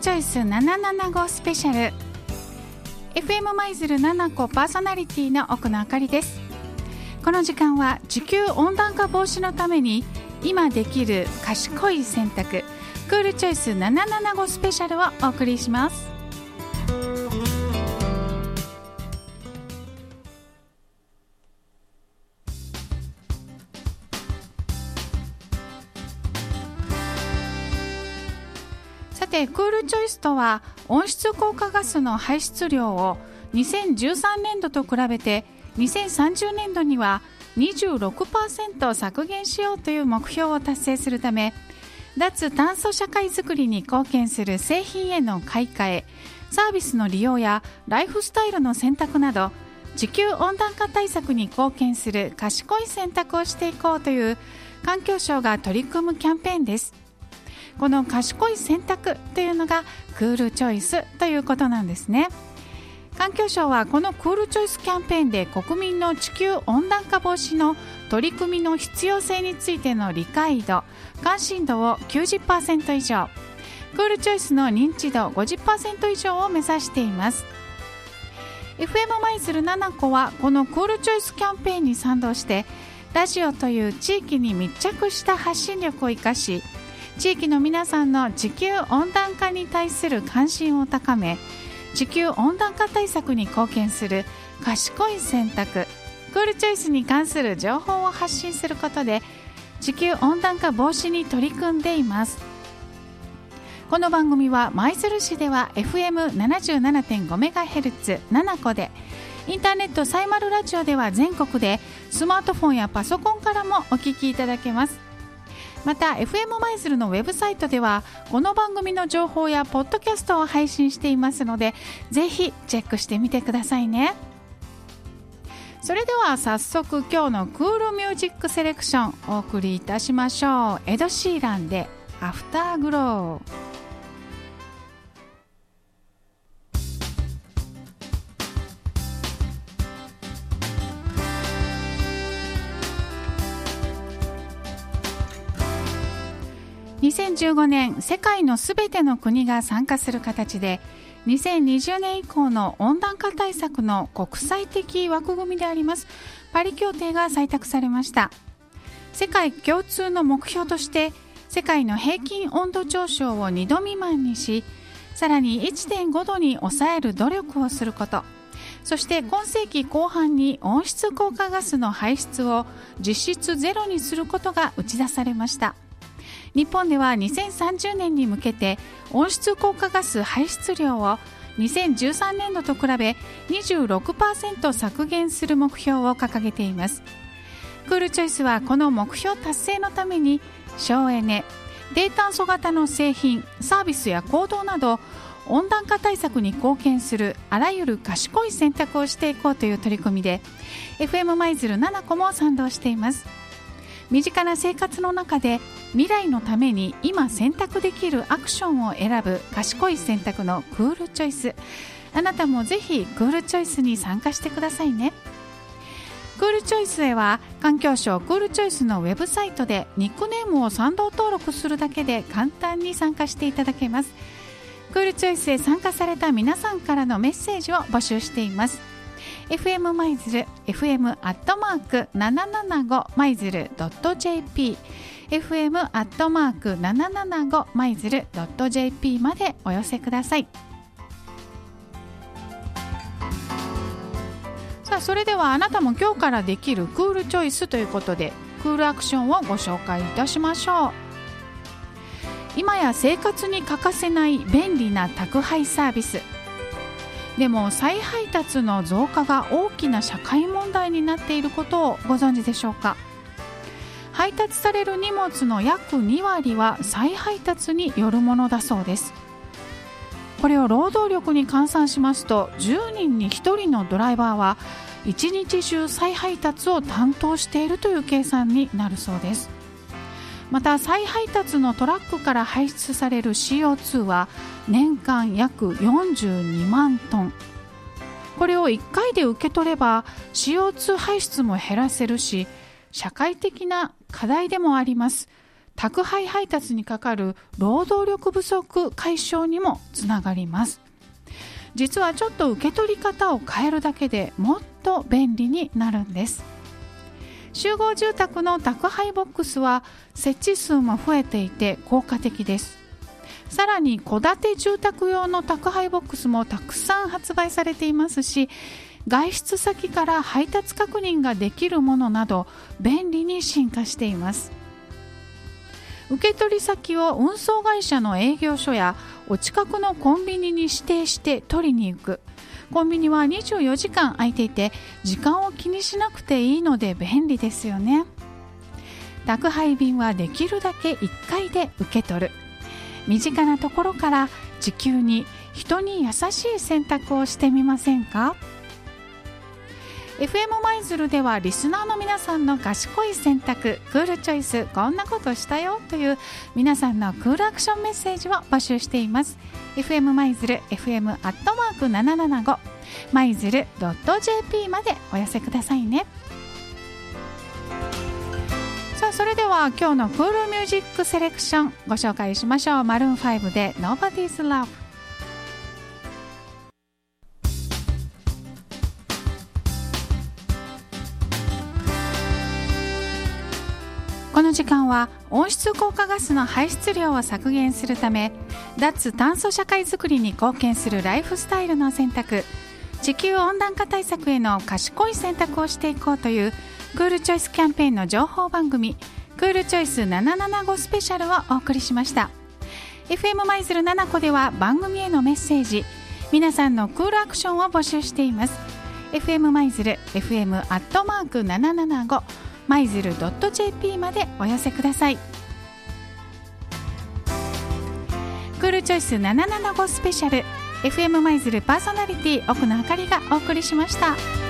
チョイス775スペシャル。FM 舞鶴7個パーソナリティの奥野あかりです。この時間は地球温暖化防止のために今できる賢い選択クールチョイス775スペシャルをお送りします。さてクールチョイスとは温室効果ガスの排出量を2013年度と比べて2030年度には26%削減しようという目標を達成するため脱炭素社会づくりに貢献する製品への買い替えサービスの利用やライフスタイルの選択など地球温暖化対策に貢献する賢い選択をしていこうという環境省が取り組むキャンペーンです。この賢い選択というのがクールチョイスということなんですね。環境省はこのクールチョイスキャンペーンで国民の地球温暖化防止の取り組みの必要性についての理解度関心度を90%以上。クールチョイスの認知度50%以上を目指しています。FM 舞鶴7個はこのクールチョイスキャンペーンに賛同してラジオという地域に密着した発信力を生かし地域の皆さんの地球温暖化に対する関心を高め地球温暖化対策に貢献する賢い選択クールチョイスに関する情報を発信することで地球温暖化防止に取り組んでいます。この番組は舞鶴市では FM77.5MHz7 個でインターネットサイマルラジオでは全国でスマートフォンやパソコンからもお聞きいただけます。また FM 舞鶴のウェブサイトではこの番組の情報やポッドキャストを配信していますのでぜひチェックしてみてくださいね。それでは早速今日のクールミュージックセレクションお送りいたしましょう。エド・シーランで「アフターグロー」2015年世界のすべての国が参加する形で2020年以降の温暖化対策の国際的枠組みでありますパリ協定が採択されました。世界共通の目標として世界の平均温度上昇を2度未満にしさらに1.5度に抑える努力をすること。そして今世紀後半に温室効果ガスの排出を実質ゼロにすることが打ち出されました。日本では2030年に向けて温室効果ガス排出量を2013年度と比べ26%削減する目標を掲げています。クールチョイスはこの目標達成のために省エネ低炭素型の製品サービスや行動など温暖化対策に貢献するあらゆる賢い選択をしていこうという取り組みで FM 舞鶴7個も賛同しています。身近な生活の中で未来のために今選択できるアクションを選ぶ賢い選択のクールチョイス。あなたもぜひクールチョイスに参加してくださいね。クールチョイスへは環境省クールチョイスのウェブサイトでニックネームを賛同登録するだけで簡単に参加していただけます。クールチョイスへ参加された皆さんからのメッセージを募集しています。FM 舞鶴 FM アットマーク775舞鶴 .jp fm アットマーク775舞鶴 .jp までお寄せください。さあそれではあなたも今日からできるクールチョイスということでクールアクションをご紹介いたしましょう。今や生活に欠かせない便利な宅配サービス。でも再配達の増加が大きな社会問題になっていることをご存知でしょうか？配達される荷物の約2割は再配達によるものだそうです。これを労働力に換算しますと10人に1人のドライバーは一日中再配達を担当しているという計算になるそうです。また再配達のトラックから排出される CO2 は年間約42万トン。これを1回で受け取れば CO2 排出も減らせるし社会的な課題でもあります。宅配配達にかかる労働力不足解消にもつながります。実はちょっと受け取り方を変えるだけでもっと便利になるんです。集合住宅の宅配ボックスは設置数も増えていて効果的です。さらに戸建て住宅用の宅配ボックスもたくさん発売されていますし外出先から配達確認ができるものなど便利に進化しています。受取先を運送会社の営業所やお近くのコンビニに指定して取りに行く。コンビニは24時間空いていて時間を気にしなくていいので便利ですよね。宅配便はできるだけ1回で受け取る。身近なところから地球に人に優しい選択をしてみませんか？FM 舞鶴ではリスナーの皆さんの賢い選択クールチョイスこんなことしたよという皆さんのクールアクションメッセージを募集しています。FM 舞鶴 FM アットマーク775舞鶴 .jp までお寄せくださいね。さあそれでは今日のクールミュージックセレクションご紹介しましょう。マルーン5で Nobody's Love この時間は温室効果ガスの排出量を削減するため脱炭素社会づくりに貢献するライフスタイルの選択。地球温暖化対策への賢い選択をしていこうというクールチョイスキャンペーンの情報番組クールチョイス775スペシャルをお送りしました。FM 舞鶴7個では番組へのメッセージ皆さんのクールアクションを募集しています。FM 舞鶴 FM アットマーク775舞鶴 .jp までお寄せくださいクールチョイス775スペシャル FM 舞鶴パーソナリティ奥野あかりがお送りしました。